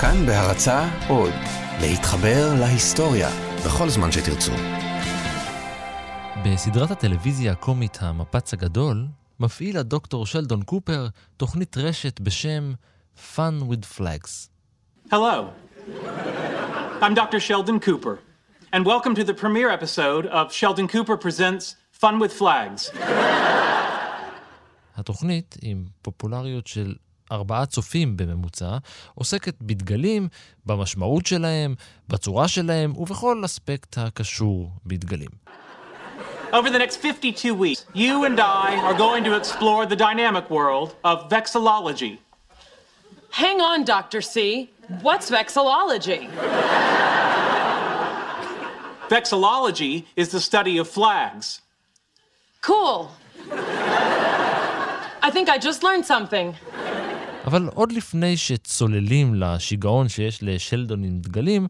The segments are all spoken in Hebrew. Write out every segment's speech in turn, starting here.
כאן בהרצה עוד, להתחבר להיסטוריה בכל זמן שתרצו. בסדרת הטלוויזיה הקומית המפץ הגדול, מפעיל הדוקטור שלדון קופר תוכנית רשת בשם Fun with Flags. Hello. I'm Dr. Sheldon Cooper, and welcome to the premiere episode of Sheldon Cooper Presents Fun with Flags. התוכנית, עם פופולריות של ארבעה צופים בממוצע, עוסקת בדגלים, במשמעות שלהם, בצורה שלהם ובכל אספקט הקשור בדגלים. Over the next 52 weeks, you and I are going to explore the dynamic world of vexillology. Hang on, Dr. C. What's vexillology? Vexillology is the study of flags. Cool. I think I just learned something. אבל עוד לפני שצוללים לשיגעון שיש לשלדון עם דגלים,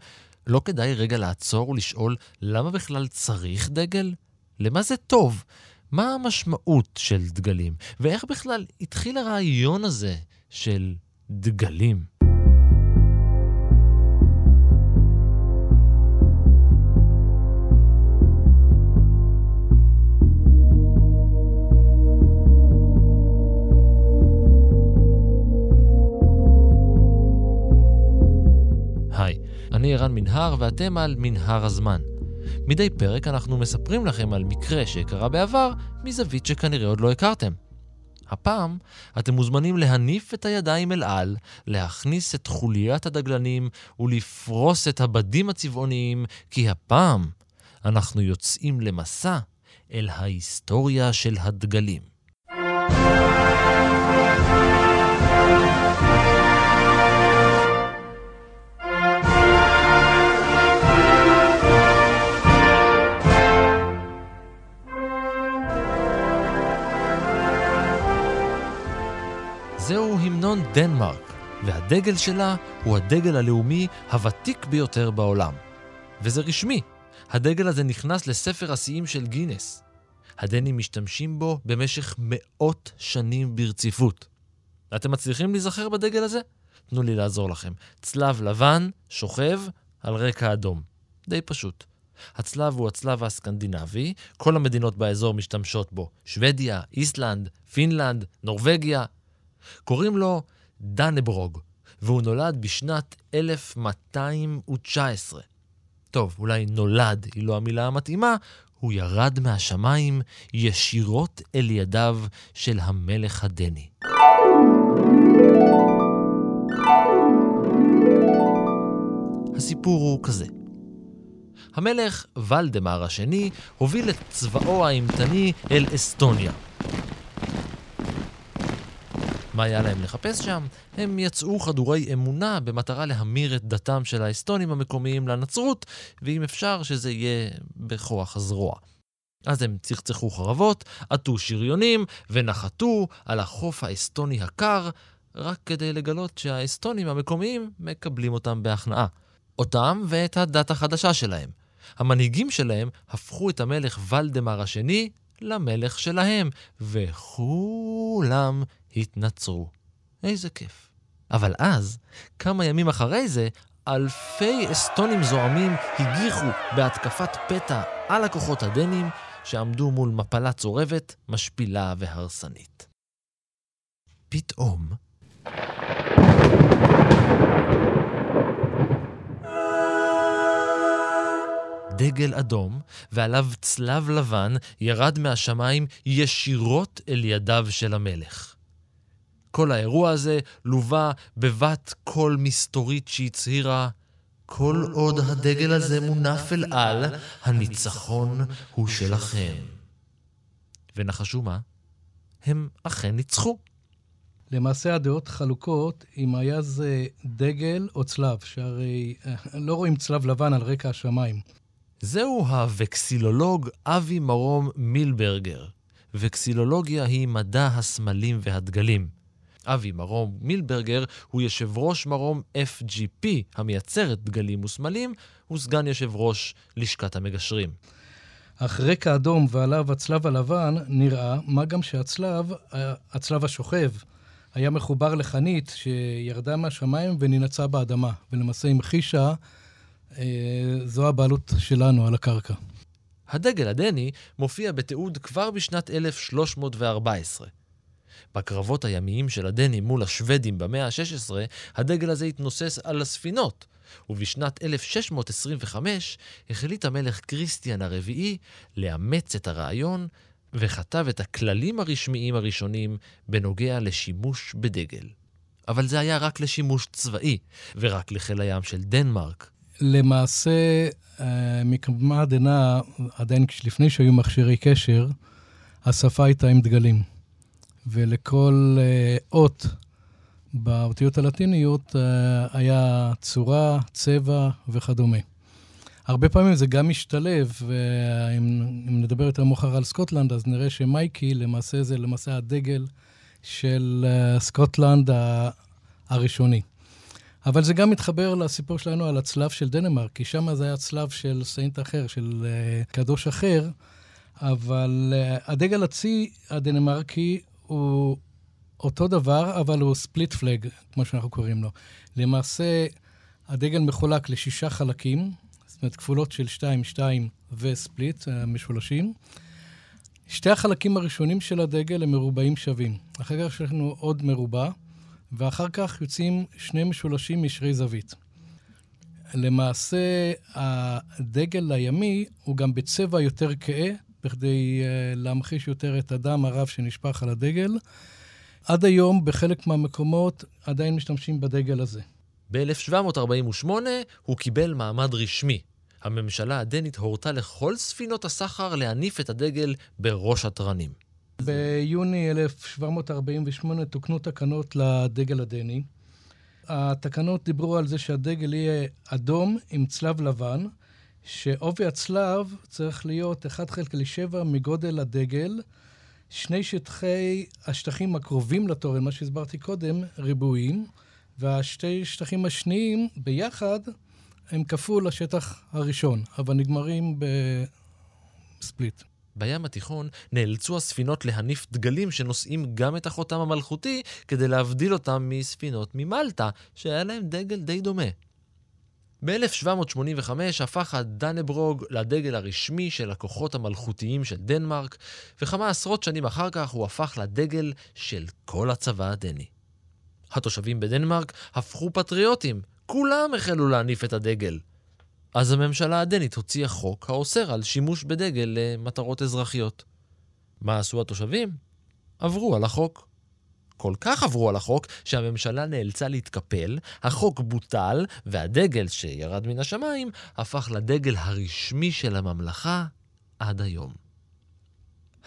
לא כדאי רגע לעצור ולשאול למה בכלל צריך דגל? למה זה טוב? מה המשמעות של דגלים? ואיך בכלל התחיל הרעיון הזה של דגלים? אני ערן מנהר ואתם על מנהר הזמן. מדי פרק אנחנו מספרים לכם על מקרה שקרה בעבר מזווית שכנראה עוד לא הכרתם. הפעם אתם מוזמנים להניף את הידיים אל על, להכניס את חוליית הדגלנים ולפרוס את הבדים הצבעוניים, כי הפעם אנחנו יוצאים למסע אל ההיסטוריה של הדגלים. זהו המנון דנמרק, והדגל שלה הוא הדגל הלאומי הוותיק ביותר בעולם. וזה רשמי, הדגל הזה נכנס לספר השיאים של גינס. הדנים משתמשים בו במשך מאות שנים ברציפות. אתם מצליחים להיזכר בדגל הזה? תנו לי לעזור לכם. צלב לבן, שוכב, על רקע אדום. די פשוט. הצלב הוא הצלב הסקנדינבי, כל המדינות באזור משתמשות בו. שוודיה, איסלנד, פינלנד, נורבגיה, קוראים לו דנברוג, והוא נולד בשנת 1219. טוב, אולי נולד היא לא המילה המתאימה, הוא ירד מהשמיים ישירות אל ידיו של המלך הדני. הסיפור הוא כזה. המלך ולדמר השני הוביל את צבאו האימתני אל אסטוניה, מה היה להם לחפש שם? הם יצאו חדורי אמונה במטרה להמיר את דתם של האסטונים המקומיים לנצרות, ואם אפשר שזה יהיה בכוח הזרוע. אז הם צחצחו חרבות, עטו שריונים ונחתו על החוף האסטוני הקר, רק כדי לגלות שהאסטונים המקומיים מקבלים אותם בהכנעה. אותם ואת הדת החדשה שלהם. המנהיגים שלהם הפכו את המלך ולדמר השני למלך שלהם, וכולם התנצרו. איזה כיף. אבל אז, כמה ימים אחרי זה, אלפי אסטונים זועמים הגיחו בהתקפת פתע על הכוחות הדנים שעמדו מול מפלה צורבת, משפילה והרסנית. פתאום... דגל אדום, ועליו צלב לבן ירד מהשמיים ישירות אל ידיו של המלך. כל האירוע הזה לווה בבת קול מסתורית שהצהירה כל עוד הדגל הזה מונף אל על, הניצחון הוא שלכם. ונחשו מה? הם אכן ניצחו. למעשה הדעות חלוקות אם היה זה דגל או צלב, שהרי אה, לא רואים צלב לבן על רקע השמיים. זהו הווקסילולוג אבי מרום מילברגר. וקסילולוגיה היא מדע הסמלים והדגלים. אבי מרום מילברגר הוא יושב ראש מרום FGP, המייצרת דגלים וסמלים, וסגן יושב ראש לשכת המגשרים. אך רקע אדום ועליו הצלב הלבן נראה, מה גם שהצלב, הצלב השוכב, היה מחובר לחנית שירדה מהשמיים וננעצה באדמה, ולמעשה המחישה, אה, זו הבעלות שלנו על הקרקע. הדגל הדני מופיע בתיעוד כבר בשנת 1314. בקרבות הימיים של הדנים מול השוודים במאה ה-16, הדגל הזה התנוסס על הספינות, ובשנת 1625 החליט המלך כריסטיאן הרביעי לאמץ את הרעיון וכתב את הכללים הרשמיים הראשונים בנוגע לשימוש בדגל. אבל זה היה רק לשימוש צבאי, ורק לחיל הים של דנמרק. למעשה, אה, מקדמה דנא, עדיין לפני שהיו מכשירי קשר, השפה הייתה עם דגלים. ולכל אה, אות באותיות הלטיניות אה, היה צורה, צבע וכדומה. הרבה פעמים זה גם משתלב, ואם נדבר יותר מאוחר על סקוטלנד, אז נראה שמייקי למעשה זה למעשה הדגל של אה, סקוטלנד הראשוני. אבל זה גם מתחבר לסיפור שלנו על הצלב של דנמרק, כי שם זה היה צלב של saint אחר, של קדוש אחר, אבל הדגל הצי הדנמרקי הוא אותו דבר, אבל הוא split פלג, כמו שאנחנו קוראים לו. למעשה, הדגל מחולק לשישה חלקים, זאת אומרת, כפולות של 2, 2 וספליט, אה, משולשים. שתי החלקים הראשונים של הדגל הם מרובעים שווים. אחר כך יש לנו עוד מרובע, ואחר כך יוצאים שני משולשים משרי זווית. למעשה, הדגל הימי הוא גם בצבע יותר כהה, בכדי uh, להמחיש יותר את הדם הרב שנשפך על הדגל. עד היום, בחלק מהמקומות, עדיין משתמשים בדגל הזה. ב-1748 הוא קיבל מעמד רשמי. הממשלה הדנית הורתה לכל ספינות הסחר להניף את הדגל בראש התרנים. ביוני 1748 תוקנו תקנות לדגל הדני. התקנות דיברו על זה שהדגל יהיה אדום עם צלב לבן, שעובי הצלב צריך להיות 1 חלקי 7 מגודל הדגל, שני שטחי השטחים הקרובים לתורן, מה שהסברתי קודם, ריבועים, והשתי שטחים השניים ביחד הם כפול לשטח הראשון, אבל נגמרים בספליט. בים התיכון נאלצו הספינות להניף דגלים שנושאים גם את החותם המלכותי כדי להבדיל אותם מספינות ממלטה, שהיה להם דגל די דומה. ב-1785 הפך הדנברוג לדגל הרשמי של הכוחות המלכותיים של דנמרק, וכמה עשרות שנים אחר כך הוא הפך לדגל של כל הצבא הדני. התושבים בדנמרק הפכו פטריוטים, כולם החלו להניף את הדגל. אז הממשלה הדנית הוציאה חוק האוסר על שימוש בדגל למטרות אזרחיות. מה עשו התושבים? עברו על החוק. כל כך עברו על החוק, שהממשלה נאלצה להתקפל, החוק בוטל, והדגל שירד מן השמיים הפך לדגל הרשמי של הממלכה עד היום.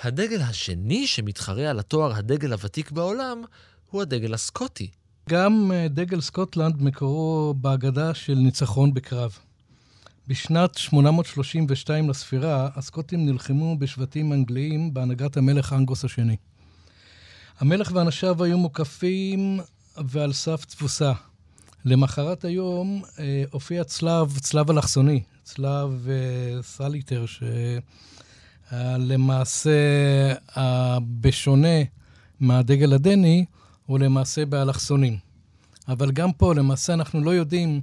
הדגל השני שמתחרה על התואר הדגל הוותיק בעולם הוא הדגל הסקוטי. גם אה, דגל סקוטלנד מקורו בהגדה של ניצחון בקרב. בשנת 832 לספירה, הסקוטים נלחמו בשבטים אנגליים בהנהגת המלך אנגוס השני. המלך ואנשיו היו מוקפים ועל סף תבוסה. למחרת היום אה, הופיע צלב, צלב אלכסוני, צלב אה, saltire, שלמעשה, אה, בשונה מהדגל הדני, הוא למעשה באלכסונים. אבל גם פה, למעשה, אנחנו לא יודעים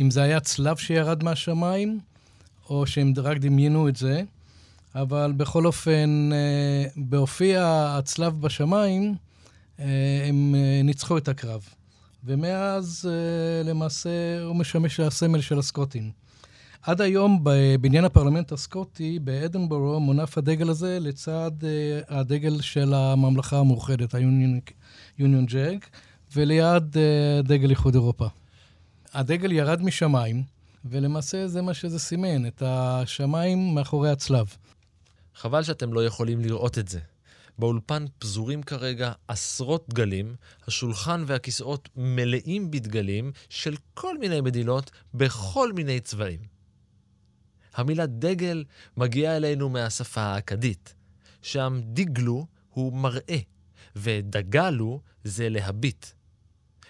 אם זה היה צלב שירד מהשמיים, או שהם רק דמיינו את זה. אבל בכל אופן, אה, בהופיע הצלב בשמיים, אה, הם אה, ניצחו את הקרב. ומאז למעשה הוא משמש הסמל של הסקוטים. עד היום בבניין הפרלמנט הסקוטי באדנבורו מונף הדגל הזה לצד הדגל של הממלכה המאוחדת, ה-Union Jack, וליד דגל איחוד אירופה. הדגל ירד משמיים, ולמעשה זה מה שזה סימן, את השמיים מאחורי הצלב. חבל שאתם לא יכולים לראות את זה. באולפן פזורים כרגע עשרות דגלים, השולחן והכיסאות מלאים בדגלים של כל מיני מדינות בכל מיני צבעים. המילה דגל מגיעה אלינו מהשפה האכדית, שם דיגלו הוא מראה, ודגלו זה להביט.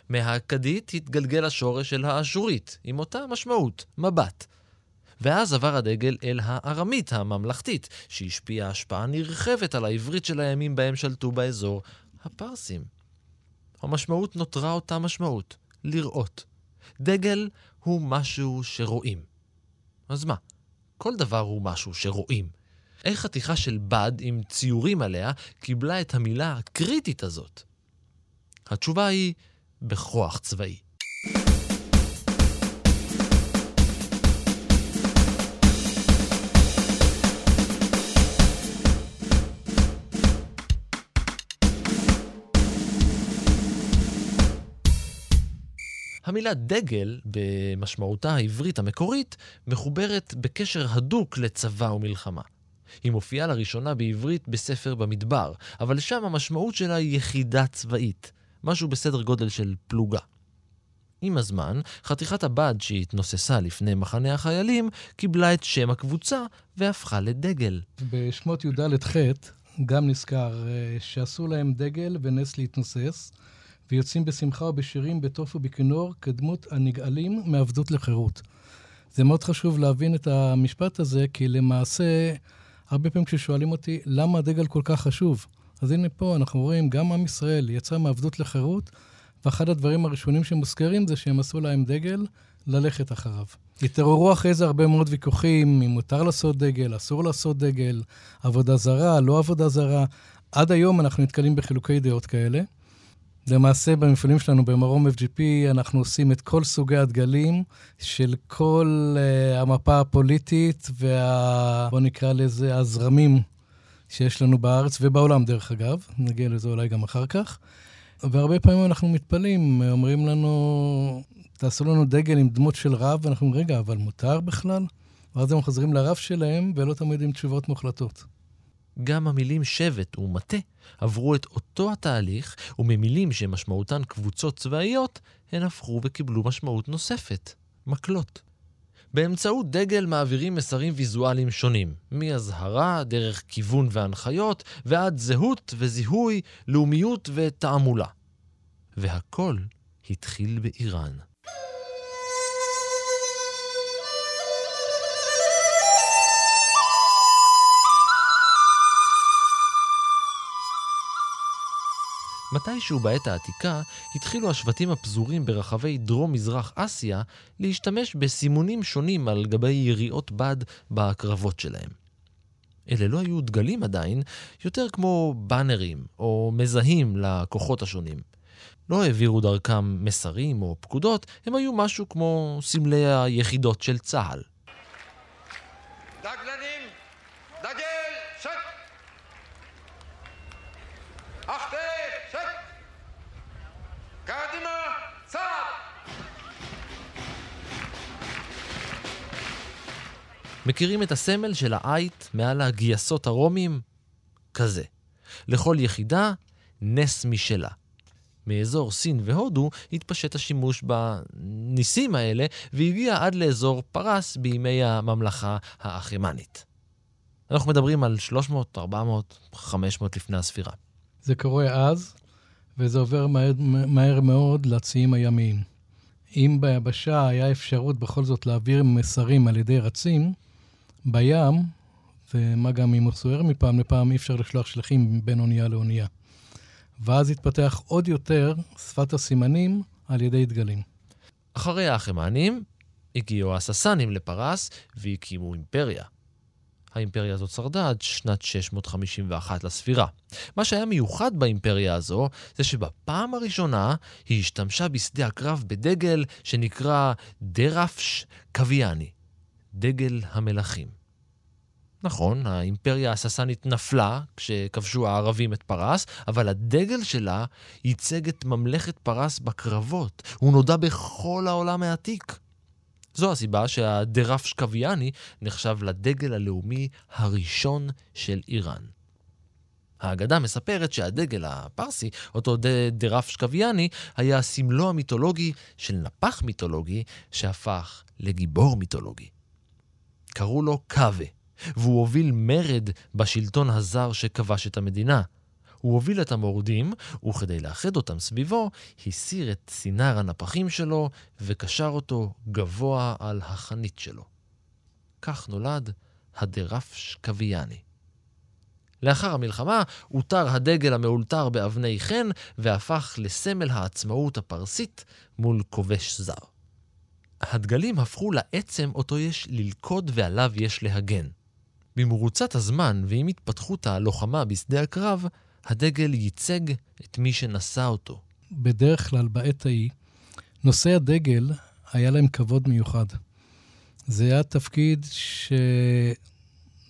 מהאכדית התגלגל השורש של האשורית, עם אותה משמעות, מבט. ואז עבר הדגל אל הארמית הממלכתית, שהשפיעה השפעה נרחבת על העברית של הימים בהם שלטו באזור, הפרסים. המשמעות נותרה אותה משמעות, לראות. דגל הוא משהו שרואים. אז מה? כל דבר הוא משהו שרואים. איך חתיכה של בד עם ציורים עליה קיבלה את המילה הקריטית הזאת? התשובה היא בכוח צבאי. המילה דגל, במשמעותה העברית המקורית, מחוברת בקשר הדוק לצבא ומלחמה. היא מופיעה לראשונה בעברית בספר במדבר, אבל שם המשמעות שלה היא יחידה צבאית, משהו בסדר גודל של פלוגה. עם הזמן, חתיכת הבד שהתנוססה לפני מחנה החיילים קיבלה את שם הקבוצה והפכה לדגל. בשמות י"ד-ח' גם נזכר אה, שעשו להם דגל ונס להתנוסס, ויוצאים בשמחה ובשירים, בתוף ובכינור, כדמות הנגאלים מעבדות לחירות. זה מאוד חשוב להבין את המשפט הזה, כי למעשה, הרבה פעמים כששואלים אותי, למה הדגל כל כך חשוב? אז הנה פה אנחנו רואים, גם עם ישראל יצא מעבדות לחירות, ואחד הדברים הראשונים שמוזכרים זה שהם עשו להם דגל, ללכת אחריו. התעוררו אחרי זה הרבה מאוד ויכוחים, אם מותר לעשות דגל, אסור לעשות דגל, עבודה זרה, לא עבודה זרה. עד היום אנחנו נתקלים בחילוקי דעות כאלה. למעשה במפעלים שלנו במרום FGP אנחנו עושים את כל סוגי הדגלים של כל uh, המפה הפוליטית וה... בוא נקרא לזה הזרמים שיש לנו בארץ ובעולם דרך אגב, נגיע לזה אולי גם אחר כך. והרבה פעמים אנחנו מתפלאים, אומרים לנו, תעשו לנו דגל עם דמות של רב, ואנחנו אומרים, רגע, אבל מותר בכלל? ואז הם חוזרים לרב שלהם ולא תמיד עם תשובות מוחלטות. גם המילים שבט ומטה עברו את אותו התהליך, וממילים שמשמעותן קבוצות צבאיות, הן הפכו וקיבלו משמעות נוספת, מקלות. באמצעות דגל מעבירים מסרים ויזואליים שונים, מאזהרה, דרך כיוון והנחיות, ועד זהות וזיהוי, לאומיות ותעמולה. והכל התחיל באיראן. מתישהו בעת העתיקה התחילו השבטים הפזורים ברחבי דרום-מזרח אסיה להשתמש בסימונים שונים על גבי יריעות בד בקרבות שלהם. אלה לא היו דגלים עדיין, יותר כמו באנרים או מזהים לכוחות השונים. לא העבירו דרכם מסרים או פקודות, הם היו משהו כמו סמלי היחידות של צה"ל. מכירים את הסמל של העית מעל הגייסות הרומים? כזה. לכל יחידה, נס משלה. מאזור סין והודו התפשט השימוש בניסים האלה והגיע עד לאזור פרס בימי הממלכה האחימנית. אנחנו מדברים על 300, 400, 500 לפני הספירה. זה קורה אז, וזה עובר מהר, מהר מאוד לציים הימיים. אם ביבשה היה אפשרות בכל זאת להעביר מסרים על ידי רצים, בים, ומה גם אם הוא סוער מפעם לפעם, אי אפשר לשלוח שליחים בין אונייה לאונייה. ואז התפתח עוד יותר שפת הסימנים על ידי דגלים. אחרי האחמנים הגיעו הססנים לפרס והקימו אימפריה. האימפריה הזאת שרדה עד שנת 651 לספירה. מה שהיה מיוחד באימפריה הזו, זה שבפעם הראשונה היא השתמשה בשדה הקרב בדגל שנקרא דרפש קוויאני, דגל המלכים. נכון, האימפריה הססנית נפלה כשכבשו הערבים את פרס, אבל הדגל שלה ייצג את ממלכת פרס בקרבות. הוא נודע בכל העולם העתיק. זו הסיבה שהדרף שקוויאני נחשב לדגל הלאומי הראשון של איראן. האגדה מספרת שהדגל הפרסי, אותו דרף שקוויאני, היה סמלו המיתולוגי של נפח מיתולוגי שהפך לגיבור מיתולוגי. קראו לו קאבה, והוא הוביל מרד בשלטון הזר שכבש את המדינה. הוא הוביל את המורדים, וכדי לאחד אותם סביבו, הסיר את סינר הנפחים שלו וקשר אותו גבוה על החנית שלו. כך נולד הדרף שקוויאני. לאחר המלחמה הותר הדגל המאולתר באבני חן והפך לסמל העצמאות הפרסית מול כובש זר. הדגלים הפכו לעצם אותו יש ללכוד ועליו יש להגן. במרוצת הזמן ועם התפתחות הלוחמה בשדה הקרב, הדגל ייצג את מי שנשא אותו. בדרך כלל, בעת ההיא, נושאי הדגל, היה להם כבוד מיוחד. זה היה תפקיד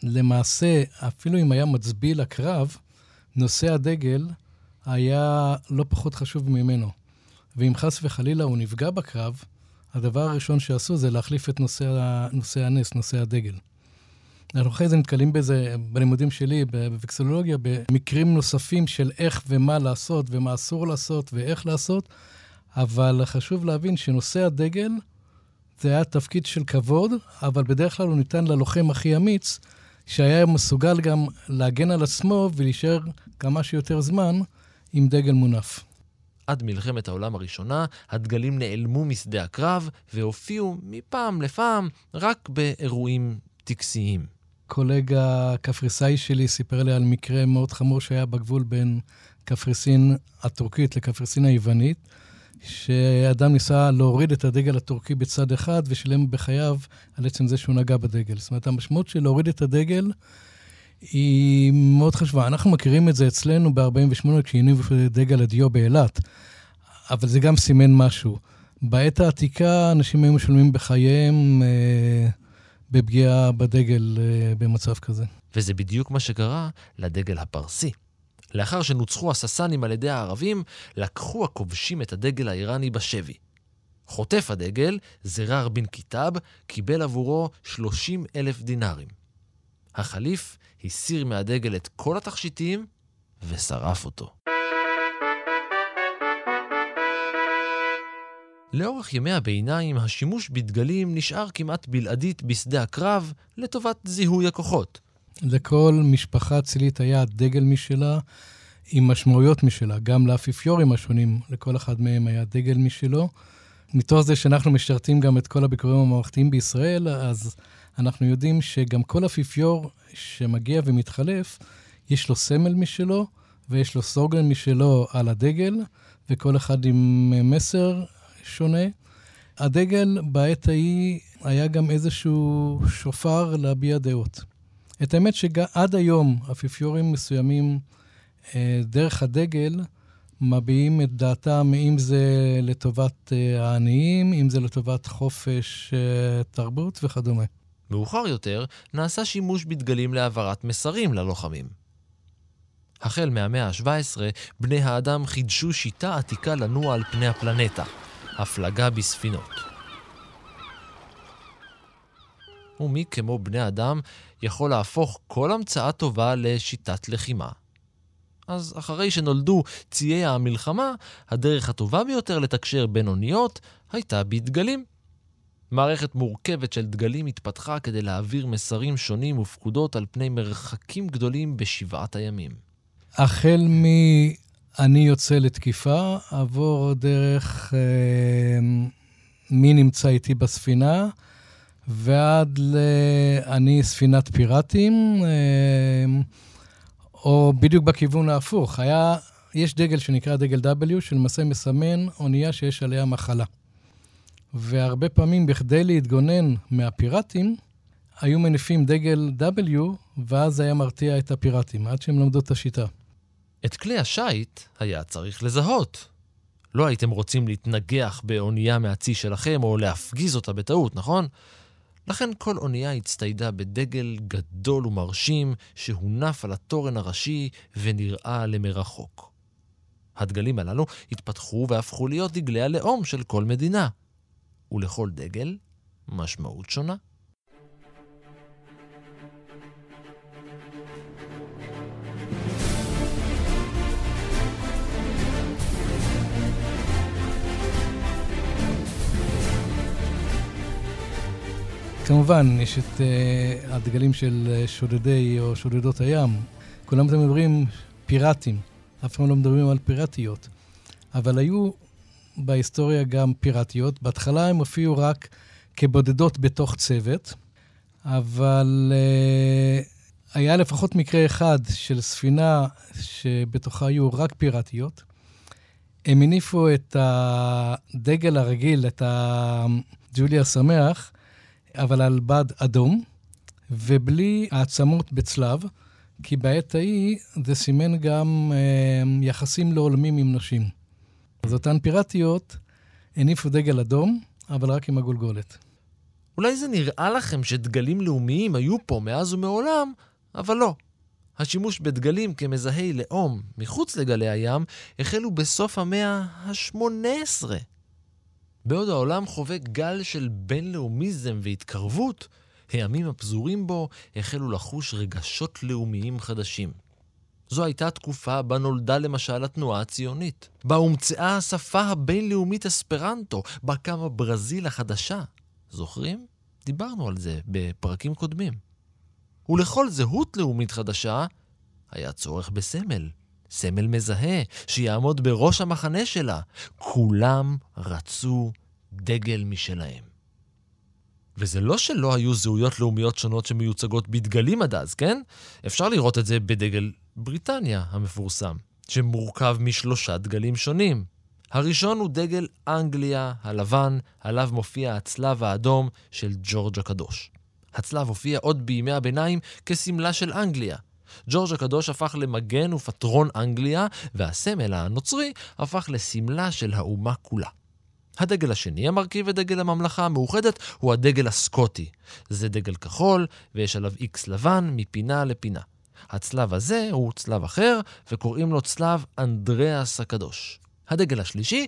שלמעשה, אפילו אם היה מצביא לקרב, נושא הדגל היה לא פחות חשוב ממנו. ואם חס וחלילה הוא נפגע בקרב, הדבר הראשון שעשו זה להחליף את נושא, נושא הנס, נושא הדגל. אנחנו אחרי זה נתקלים בזה בלימודים שלי, בוויקסולוגיה, במקרים נוספים של איך ומה לעשות ומה אסור לעשות ואיך לעשות, אבל חשוב להבין שנושא הדגל זה היה תפקיד של כבוד, אבל בדרך כלל הוא ניתן ללוחם הכי אמיץ, שהיה מסוגל גם להגן על עצמו ולהישאר כמה שיותר זמן עם דגל מונף. עד מלחמת העולם הראשונה, הדגלים נעלמו משדה הקרב והופיעו מפעם לפעם רק באירועים טקסיים. קולגה קפריסאי שלי סיפר לי על מקרה מאוד חמור שהיה בגבול בין קפריסין הטורקית לקפריסין היוונית, שאדם ניסה להוריד את הדגל הטורקי בצד אחד ושילם בחייו על עצם זה שהוא נגע בדגל. זאת אומרת, המשמעות של להוריד את הדגל היא מאוד חשובה. אנחנו מכירים את זה אצלנו ב-48' כשהניבו דגל הדיו באילת, אבל זה גם סימן משהו. בעת העתיקה אנשים היו משלמים בחייהם אה, בפגיעה בדגל אה, במצב כזה. וזה בדיוק מה שקרה לדגל הפרסי. לאחר שנוצחו הססנים על ידי הערבים, לקחו הכובשים את הדגל האיראני בשבי. חוטף הדגל, זרר בן כיתב, קיבל עבורו 30 אלף דינארים. החליף הסיר מהדגל את כל התכשיטים ושרף אותו. לאורך ימי הביניים, השימוש בדגלים נשאר כמעט בלעדית בשדה הקרב לטובת זיהוי הכוחות. לכל משפחה אצילית היה דגל משלה, עם משמעויות משלה. גם לאפיפיורים השונים, לכל אחד מהם היה דגל משלו. מתוך זה שאנחנו משרתים גם את כל הביקורים הממלכתיים בישראל, אז אנחנו יודעים שגם כל אפיפיור שמגיע ומתחלף, יש לו סמל משלו, ויש לו סוגן משלו על הדגל, וכל אחד עם מסר שונה. הדגל בעת ההיא היה גם איזשהו שופר להביע דעות. את האמת שעד היום אפיפיורים מסוימים אה, דרך הדגל מביעים את דעתם, אם זה לטובת אה, העניים, אם זה לטובת חופש אה, תרבות וכדומה. מאוחר יותר נעשה שימוש בדגלים להעברת מסרים ללוחמים. החל מהמאה ה-17, בני האדם חידשו שיטה עתיקה לנוע על פני הפלנטה, הפלגה בספינות. ומי כמו בני אדם יכול להפוך כל המצאה טובה לשיטת לחימה. אז אחרי שנולדו ציי המלחמה, הדרך הטובה ביותר לתקשר בין אוניות הייתה בדגלים. מערכת מורכבת של דגלים התפתחה כדי להעביר מסרים שונים ופקודות על פני מרחקים גדולים בשבעת הימים. החל מ... אני יוצא לתקיפה, עבור דרך אה, מי נמצא איתי בספינה, ועד ל... אני ספינת פיראטים, אה, או בדיוק בכיוון ההפוך. היה, יש דגל שנקרא דגל W, שלמעשה מסמן אונייה שיש עליה מחלה. והרבה פעמים, בכדי להתגונן מהפיראטים, היו מניפים דגל W, ואז היה מרתיע את הפיראטים, עד שהם למדו את השיטה. את כלי השיט היה צריך לזהות. לא הייתם רוצים להתנגח באונייה מהצי שלכם או להפגיז אותה בטעות, נכון? לכן כל אונייה הצטיידה בדגל גדול ומרשים שהונף על התורן הראשי ונראה למרחוק. הדגלים הללו התפתחו והפכו להיות דגלי הלאום של כל מדינה. ולכל דגל משמעות שונה. כמובן, יש את uh, הדגלים של uh, שודדי או שודדות הים. כולם מדברים פיראטים, אף פעם לא מדברים על פיראטיות. אבל היו בהיסטוריה גם פיראטיות. בהתחלה הם הופיעו רק כבודדות בתוך צוות, אבל uh, היה לפחות מקרה אחד של ספינה שבתוכה היו רק פיראטיות. הם הניפו את הדגל הרגיל, את הג'וליה שמח, אבל על בד אדום, ובלי העצמות בצלב, כי בעת ההיא זה סימן גם אה, יחסים לעולמים עם נשים. אז אותן פיראטיות הניפו דגל אדום, אבל רק עם הגולגולת. אולי זה נראה לכם שדגלים לאומיים היו פה מאז ומעולם, אבל לא. השימוש בדגלים כמזהי לאום מחוץ לגלי הים החלו בסוף המאה ה-18. בעוד העולם חווה גל של בינלאומיזם והתקרבות, הימים הפזורים בו החלו לחוש רגשות לאומיים חדשים. זו הייתה תקופה בה נולדה למשל התנועה הציונית, בה הומצאה השפה הבינלאומית אספרנטו, בה קמה ברזיל החדשה. זוכרים? דיברנו על זה בפרקים קודמים. ולכל זהות לאומית חדשה היה צורך בסמל. סמל מזהה, שיעמוד בראש המחנה שלה. כולם רצו דגל משלהם. וזה לא שלא היו זהויות לאומיות שונות שמיוצגות בדגלים עד אז, כן? אפשר לראות את זה בדגל בריטניה המפורסם, שמורכב משלושה דגלים שונים. הראשון הוא דגל אנגליה הלבן, עליו מופיע הצלב האדום של ג'ורג' הקדוש. הצלב הופיע עוד בימי הביניים כסמלה של אנגליה. ג'ורג' הקדוש הפך למגן ופטרון אנגליה, והסמל הנוצרי הפך לסמלה של האומה כולה. הדגל השני המרכיב את דגל הממלכה המאוחדת הוא הדגל הסקוטי. זה דגל כחול, ויש עליו איקס לבן מפינה לפינה. הצלב הזה הוא צלב אחר, וקוראים לו צלב אנדריאס הקדוש. הדגל השלישי,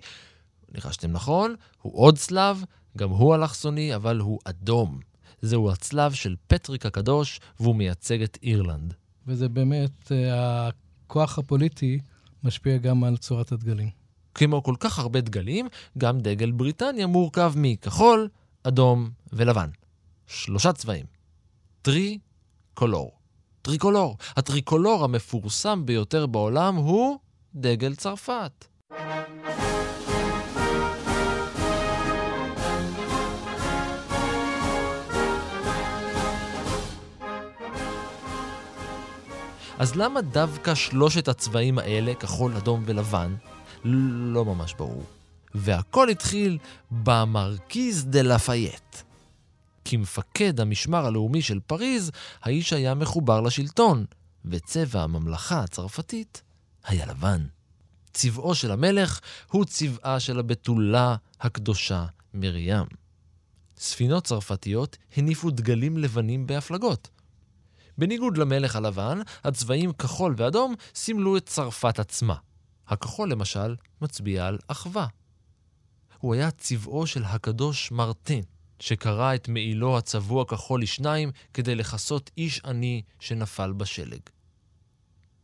ניחשתם נכון, הוא עוד צלב, גם הוא אלכסוני, אבל הוא אדום. זהו הצלב של פטריק הקדוש, והוא מייצג את אירלנד. וזה באמת, אה, הכוח הפוליטי משפיע גם על צורת הדגלים. כמו כל כך הרבה דגלים, גם דגל בריטניה מורכב מכחול, אדום ולבן. שלושה צבעים. tri color. טריקולור. הטריקולור המפורסם ביותר בעולם הוא דגל צרפת. אז למה דווקא שלושת הצבעים האלה, כחול, אדום ולבן, לא ממש ברור. והכל התחיל במרקיז דה לפייט. כמפקד המשמר הלאומי של פריז, האיש היה מחובר לשלטון, וצבע הממלכה הצרפתית היה לבן. צבעו של המלך הוא צבעה של הבתולה הקדושה מרים. ספינות צרפתיות הניפו דגלים לבנים בהפלגות. בניגוד למלך הלבן, הצבעים כחול ואדום סימלו את צרפת עצמה. הכחול למשל מצביע על אחווה. הוא היה צבעו של הקדוש מרטין, שקרע את מעילו הצבוע כחול לשניים כדי לכסות איש עני שנפל בשלג.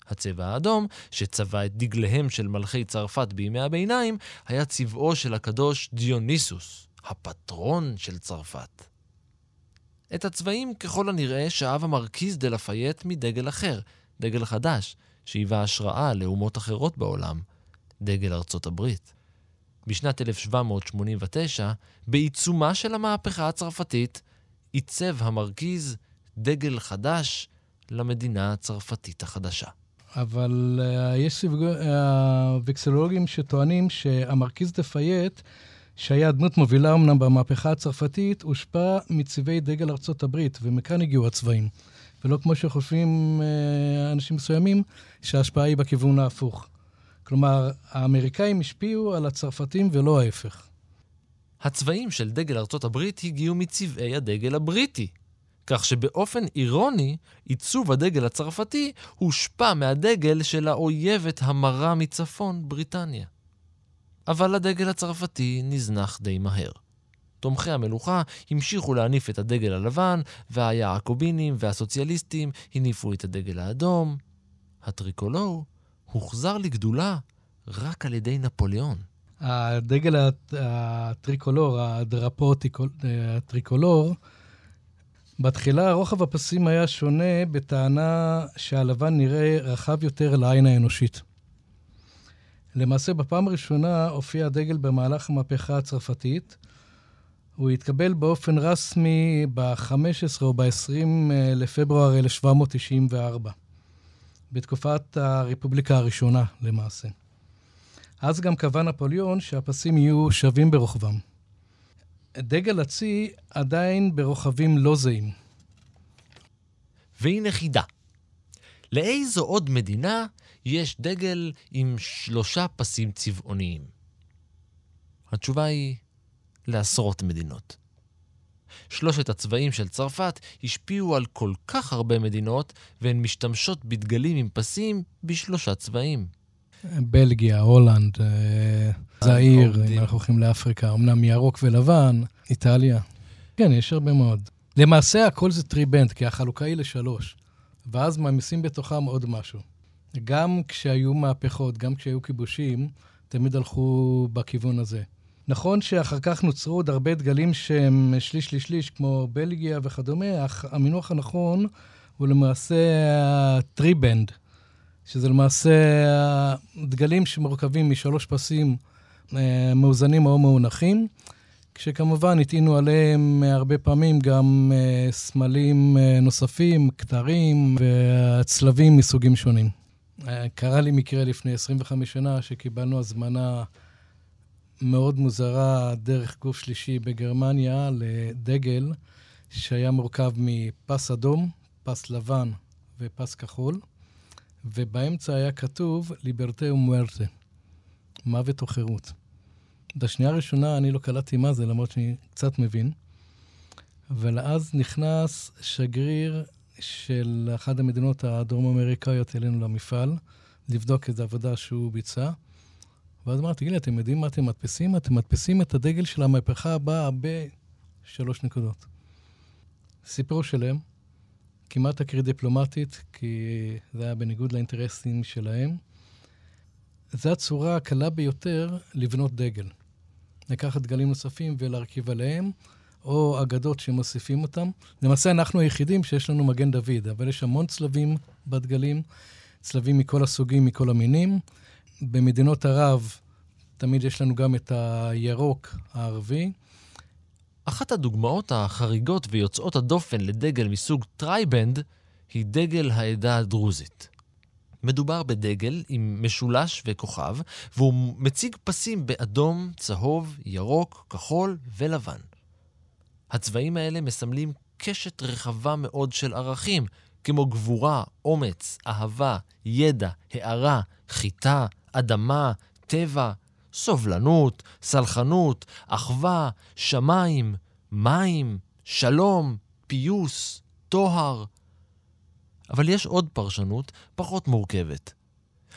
הצבע האדום, שצבע את דגליהם של מלכי צרפת בימי הביניים, היה צבעו של הקדוש דיוניסוס, הפטרון של צרפת. את הצבעים ככל הנראה שאב המרכיז דה לה פאייט מדגל אחר, דגל חדש, שהיווה השראה לאומות אחרות בעולם, דגל ארצות הברית. בשנת 1789, בעיצומה של המהפכה הצרפתית, עיצב המרכיז דגל חדש למדינה הצרפתית החדשה. אבל אה, יש וקסילולוגים אה, שטוענים שהמרכיז דה פייט, שהיה דמות מובילה אמנם במהפכה הצרפתית, הושפע מצבעי דגל ארצות הברית, ומכאן הגיעו הצבעים. ולא כמו שחושבים uh, אנשים מסוימים, שההשפעה היא בכיוון ההפוך. כלומר, האמריקאים השפיעו על הצרפתים ולא ההפך. הצבעים של דגל ארצות הברית הגיעו מצבעי הדגל הבריטי, כך שבאופן אירוני, עיצוב הדגל הצרפתי הושפע מהדגל של האויבת המרה מצפון, בריטניה. אבל הדגל הצרפתי נזנח די מהר. תומכי המלוכה המשיכו להניף את הדגל הלבן, והיעקובינים והסוציאליסטים הניפו את הדגל האדום. הטריקולור הוחזר לגדולה רק על ידי נפוליאון. הדגל הטריקולור, הדרפו הטריקולור, בתחילה רוחב הפסים היה שונה בטענה שהלבן נראה רחב יותר לעין האנושית. למעשה, בפעם הראשונה הופיע הדגל במהלך המהפכה הצרפתית, הוא התקבל באופן רסמי ב-15 או ב-20 לפברואר 1794, בתקופת הרפובליקה הראשונה למעשה. אז גם קבע נפוליאון שהפסים יהיו שווים ברוחבם. דגל הצי עדיין ברוחבים לא זהים. והנה חידה. לאיזו עוד מדינה יש דגל עם שלושה פסים צבעוניים? התשובה היא לעשרות מדינות. שלושת הצבעים של צרפת השפיעו על כל כך הרבה מדינות, והן משתמשות בדגלים עם פסים בשלושה צבעים. בלגיה, הולנד, אה, זעיר, אם אנחנו הולכים לאפריקה, אמנם ירוק ולבן, איטליה. כן, יש הרבה מאוד. למעשה הכל זה triband, כי החלוקה היא לשלוש, ואז מעמיסים בתוכם עוד משהו. גם כשהיו מהפכות, גם כשהיו כיבושים, תמיד הלכו בכיוון הזה. נכון שאחר כך נוצרו עוד הרבה דגלים שהם שליש שליש שליש, כמו בלגיה וכדומה, אך המינוח הנכון הוא למעשה ה triband, שזה למעשה דגלים שמורכבים משלוש פסים אה, מאוזנים או מאונכים, כשכמובן הטעינו עליהם הרבה פעמים גם אה, סמלים אה, נוספים, כתרים וצלבים מסוגים שונים. קרה לי מקרה לפני 25 שנה שקיבלנו הזמנה מאוד מוזרה דרך גוף שלישי בגרמניה לדגל שהיה מורכב מפס אדום, פס לבן ופס כחול, ובאמצע היה כתוב ליברטה ומוארטה, מוות או חירות. בשנייה הראשונה אני לא קלטתי מה זה, למרות שאני קצת מבין. אבל אז נכנס שגריר של אחת המדינות הדרום-אמריקאיות אלינו למפעל, לבדוק איזו עבודה שהוא ביצע. ואז אמרתי, תגיד לי, אתם יודעים מה אתם מדפסים? אתם מדפסים את הדגל של המהפכה הבאה בשלוש נקודות. סיפור שלם, כמעט תקרית דיפלומטית, כי זה היה בניגוד לאינטרסים שלהם. זו הצורה הקלה ביותר לבנות דגל. לקחת דגלים נוספים ולהרכיב עליהם, או אגדות שמוסיפים אותם. למעשה אנחנו היחידים שיש לנו מגן דוד, אבל יש המון צלבים בדגלים, צלבים מכל הסוגים, מכל המינים. במדינות ערב תמיד יש לנו גם את הירוק הערבי. אחת הדוגמאות החריגות ויוצאות הדופן לדגל מסוג triband היא דגל העדה הדרוזית. מדובר בדגל עם משולש וכוכב, והוא מציג פסים באדום, צהוב, ירוק, כחול ולבן. הצבעים האלה מסמלים קשת רחבה מאוד של ערכים, כמו גבורה, אומץ, אהבה, ידע, הערה, חיטה, אדמה, טבע, סובלנות, סלחנות, אחווה, שמיים, מים, שלום, פיוס, טוהר. אבל יש עוד פרשנות פחות מורכבת.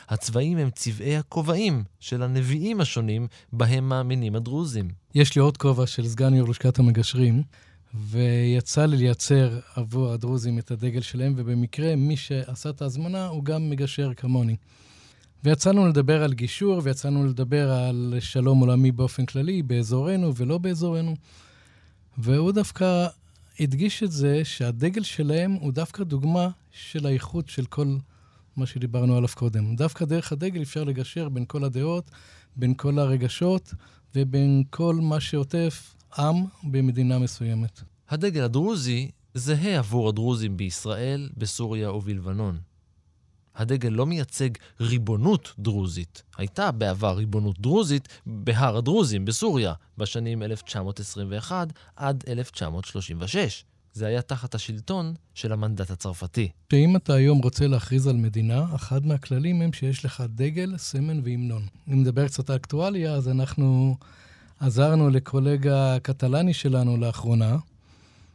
הצבעים הם צבעי הכובעים של הנביאים השונים בהם מאמינים הדרוזים. יש לי עוד כובע של סגן יו"ר לשכת המגשרים, ויצא לי לייצר עבור הדרוזים את הדגל שלהם, ובמקרה מי שעשה את ההזמנה הוא גם מגשר כמוני. ויצאנו לדבר על גישור, ויצאנו לדבר על שלום עולמי באופן כללי, באזורנו ולא באזורנו. והוא דווקא הדגיש את זה שהדגל שלהם הוא דווקא דוגמה של האיכות של כל מה שדיברנו עליו קודם. דווקא דרך הדגל אפשר לגשר בין כל הדעות, בין כל הרגשות ובין כל מה שעוטף עם במדינה מסוימת. הדגל הדרוזי זהה עבור הדרוזים בישראל, בסוריה ובלבנון. הדגל לא מייצג ריבונות דרוזית. הייתה בעבר ריבונות דרוזית בהר הדרוזים בסוריה בשנים 1921 עד 1936. זה היה תחת השלטון של המנדט הצרפתי. שאם אתה היום רוצה להכריז על מדינה, אחד מהכללים הם שיש לך דגל, סמן והמנון. אם נדבר קצת על אקטואליה, אז אנחנו עזרנו לקולגה קטלני שלנו לאחרונה.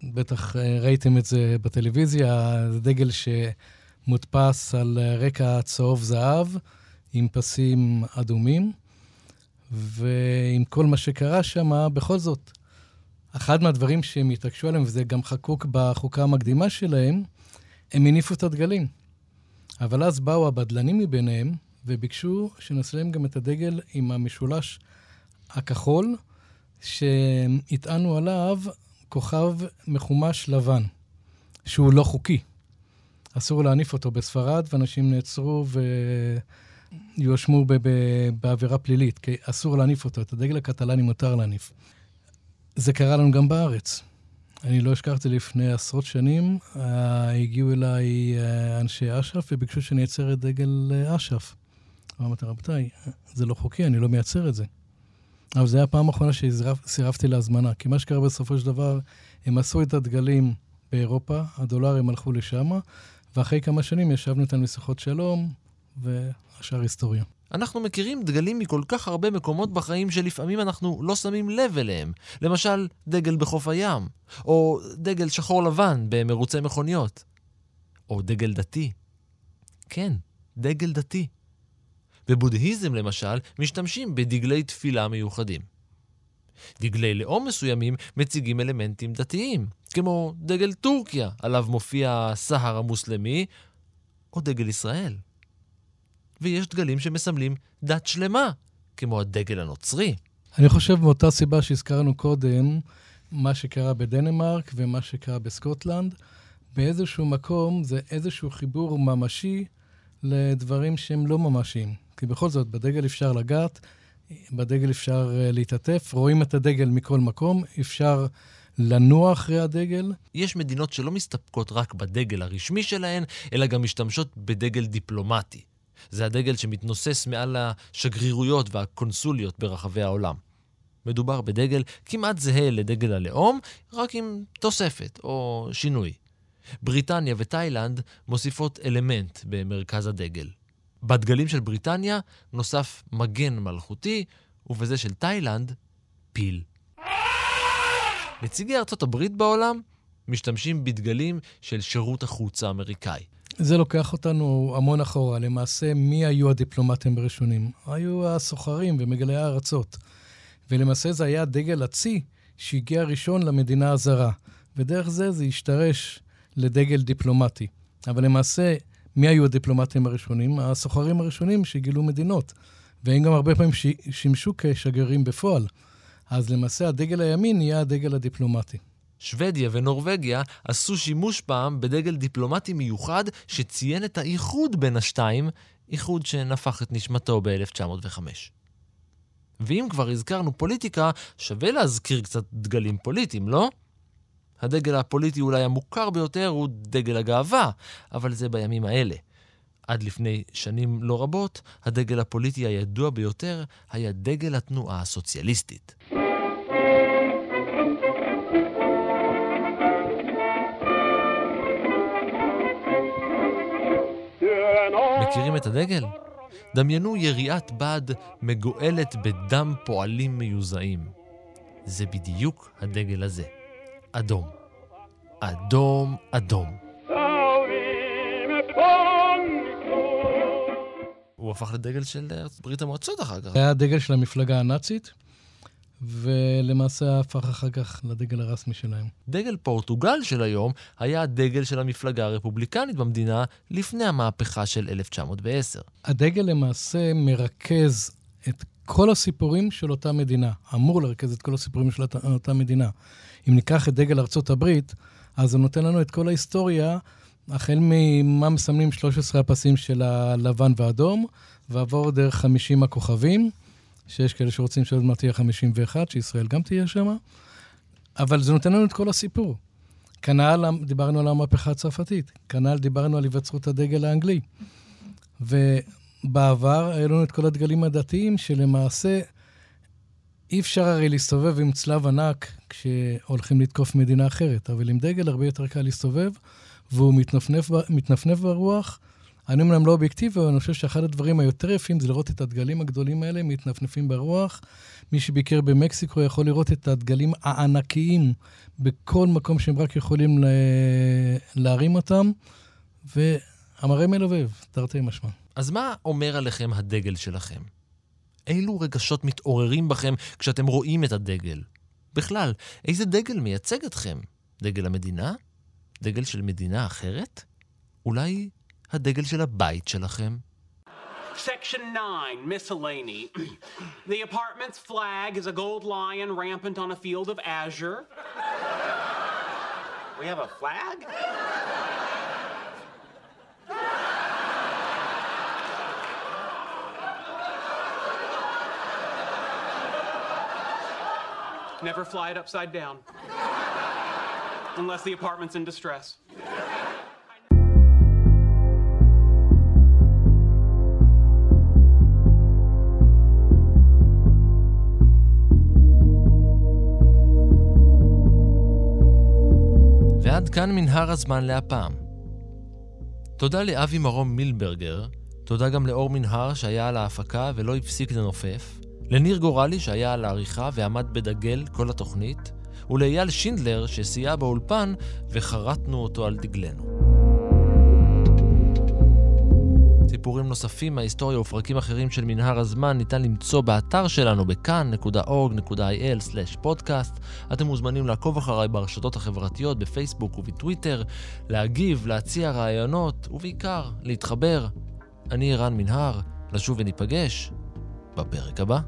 בטח אה, ראיתם את זה בטלוויזיה, זה דגל שמודפס על רקע צהוב זהב, עם פסים אדומים, ועם כל מה שקרה שם, בכל זאת, אחד מהדברים שהם התעקשו עליהם, וזה גם חקוק בחוקה המקדימה שלהם, הם הניפו את הדגלים. אבל אז באו הבדלנים מביניהם, וביקשו שנסלם גם את הדגל עם המשולש הכחול, שהטענו עליו כוכב מחומש לבן, שהוא לא חוקי. אסור להניף אותו בספרד, ואנשים נעצרו ויואשמו בעבירה פלילית, כי אסור להניף אותו. את הדגל הקטלני מותר להניף. זה קרה לנו גם בארץ. אני לא אשכח את זה לפני עשרות שנים, uh, הגיעו אליי uh, אנשי אש"ף וביקשו שאני אייצר את דגל uh, אש"ף. אמרתי, רבותיי, זה לא חוקי, אני לא מייצר את זה. אבל זו הייתה הפעם האחרונה שסירבתי להזמנה, כי מה שקרה בסופו של דבר, הם עשו את הדגלים באירופה, הדולרים הלכו לשם, ואחרי כמה שנים ישבנו איתם לשיחות שלום, והשאר היסטוריה. אנחנו מכירים דגלים מכל כך הרבה מקומות בחיים שלפעמים אנחנו לא שמים לב אליהם. למשל, דגל בחוף הים, או דגל שחור לבן במרוצי מכוניות, או דגל דתי. כן, דגל דתי. בבודהיזם למשל, משתמשים בדגלי תפילה מיוחדים. דגלי לאום מסוימים מציגים אלמנטים דתיים, כמו דגל טורקיה, עליו מופיע הסהר המוסלמי, או דגל ישראל. ויש דגלים שמסמלים דת שלמה, כמו הדגל הנוצרי. אני חושב מאותה סיבה שהזכרנו קודם, מה שקרה בדנמרק ומה שקרה בסקוטלנד, באיזשהו מקום זה איזשהו חיבור ממשי לדברים שהם לא ממשיים. כי בכל זאת, בדגל אפשר לגעת, בדגל אפשר אה, להתעטף, רואים את הדגל מכל מקום, אפשר לנוע אחרי הדגל. יש מדינות שלא מסתפקות רק בדגל הרשמי שלהן, אלא גם משתמשות בדגל דיפלומטי. זה הדגל שמתנוסס מעל השגרירויות והקונסוליות ברחבי העולם. מדובר בדגל כמעט זהה לדגל הלאום, רק עם תוספת או שינוי. בריטניה ותאילנד מוסיפות אלמנט במרכז הדגל. בדגלים של בריטניה נוסף מגן מלכותי, ובזה של תאילנד, פיל. נציגי ארצות הברית בעולם משתמשים בדגלים של שירות החוץ האמריקאי. זה לוקח אותנו המון אחורה. למעשה, מי היו הדיפלומטים הראשונים? היו הסוחרים ומגלי הארצות. ולמעשה זה היה דגל הצי שהגיע ראשון למדינה הזרה. ודרך זה זה השתרש לדגל דיפלומטי. אבל למעשה, מי היו הדיפלומטים הראשונים? הסוחרים הראשונים שגילו מדינות. והם גם הרבה פעמים שימשו כשגרירים בפועל. אז למעשה הדגל הימין נהיה הדגל הדיפלומטי. שוודיה ונורבגיה עשו שימוש פעם בדגל דיפלומטי מיוחד שציין את האיחוד בין השתיים, איחוד שנפח את נשמתו ב-1905. ואם כבר הזכרנו פוליטיקה, שווה להזכיר קצת דגלים פוליטיים, לא? הדגל הפוליטי אולי המוכר ביותר הוא דגל הגאווה, אבל זה בימים האלה. עד לפני שנים לא רבות, הדגל הפוליטי הידוע ביותר היה דגל התנועה הסוציאליסטית. מכירים את הדגל? דמיינו יריעת בד מגואלת בדם פועלים מיוזעים. זה בדיוק הדגל הזה. אדום. אדום, אדום. הוא הפך לדגל של ברית המועצות אחר כך. זה היה הדגל של המפלגה הנאצית, ולמעשה הפך אחר כך לדגל הרשמי שלהם. דגל פורטוגל של היום היה הדגל של המפלגה הרפובליקנית במדינה לפני המהפכה של 1910. הדגל למעשה מרכז את כל הסיפורים של אותה מדינה, אמור לרכז את כל הסיפורים של אותה מדינה. אם ניקח את דגל ארצות הברית, אז הוא נותן לנו את כל ההיסטוריה, החל ממה מסמנים 13 הפסים של הלבן והאדום, ועבור דרך 50 הכוכבים. שיש כאלה שרוצים שעוד מעט תהיה 51, שישראל גם תהיה שם, אבל זה נותן לנו את כל הסיפור. כנ"ל דיברנו על המהפכה הצרפתית, כנ"ל דיברנו על היווצרות הדגל האנגלי. ובעבר היו לנו את כל הדגלים הדתיים, שלמעשה אי אפשר הרי להסתובב עם צלב ענק כשהולכים לתקוף מדינה אחרת, אבל עם דגל הרבה יותר קל להסתובב, והוא מתנפנף, מתנפנף ברוח, אני אומנם לא אובייקטיבי, אבל אני חושב שאחד הדברים היותר יפים זה לראות את הדגלים הגדולים האלה מתנפנפים ברוח. מי שביקר במקסיקו יכול לראות את הדגלים הענקיים בכל מקום שהם רק יכולים להרים אותם, והמראה מלובב, תרתי משמע. אז מה אומר עליכם הדגל שלכם? אילו רגשות מתעוררים בכם כשאתם רואים את הדגל? בכלל, איזה דגל מייצג אתכם? דגל המדינה? דגל של מדינה אחרת? אולי הדגל של הבית שלכם? Section 9, miscellany. the apartment's flag is a gold lion rampant on a field of azure. We have a flag? Never fly it upside down. Unless the apartment's in distress. ועד כאן מנהר הזמן להפעם. תודה לאבי מרום מילברגר, תודה גם לאור מנהר שהיה על ההפקה ולא הפסיק לנופף, לניר גורלי שהיה על העריכה ועמד בדגל כל התוכנית, ולאייל שינדלר שסייע באולפן וחרטנו אותו על דגלנו. סיפורים נוספים מההיסטוריה ופרקים אחרים של מנהר הזמן ניתן למצוא באתר שלנו בכאן.org.il/פודקאסט. אתם מוזמנים לעקוב אחריי ברשתות החברתיות, בפייסבוק ובטוויטר, להגיב, להציע רעיונות, ובעיקר, להתחבר. אני ערן מנהר, לשוב וניפגש בפרק הבא.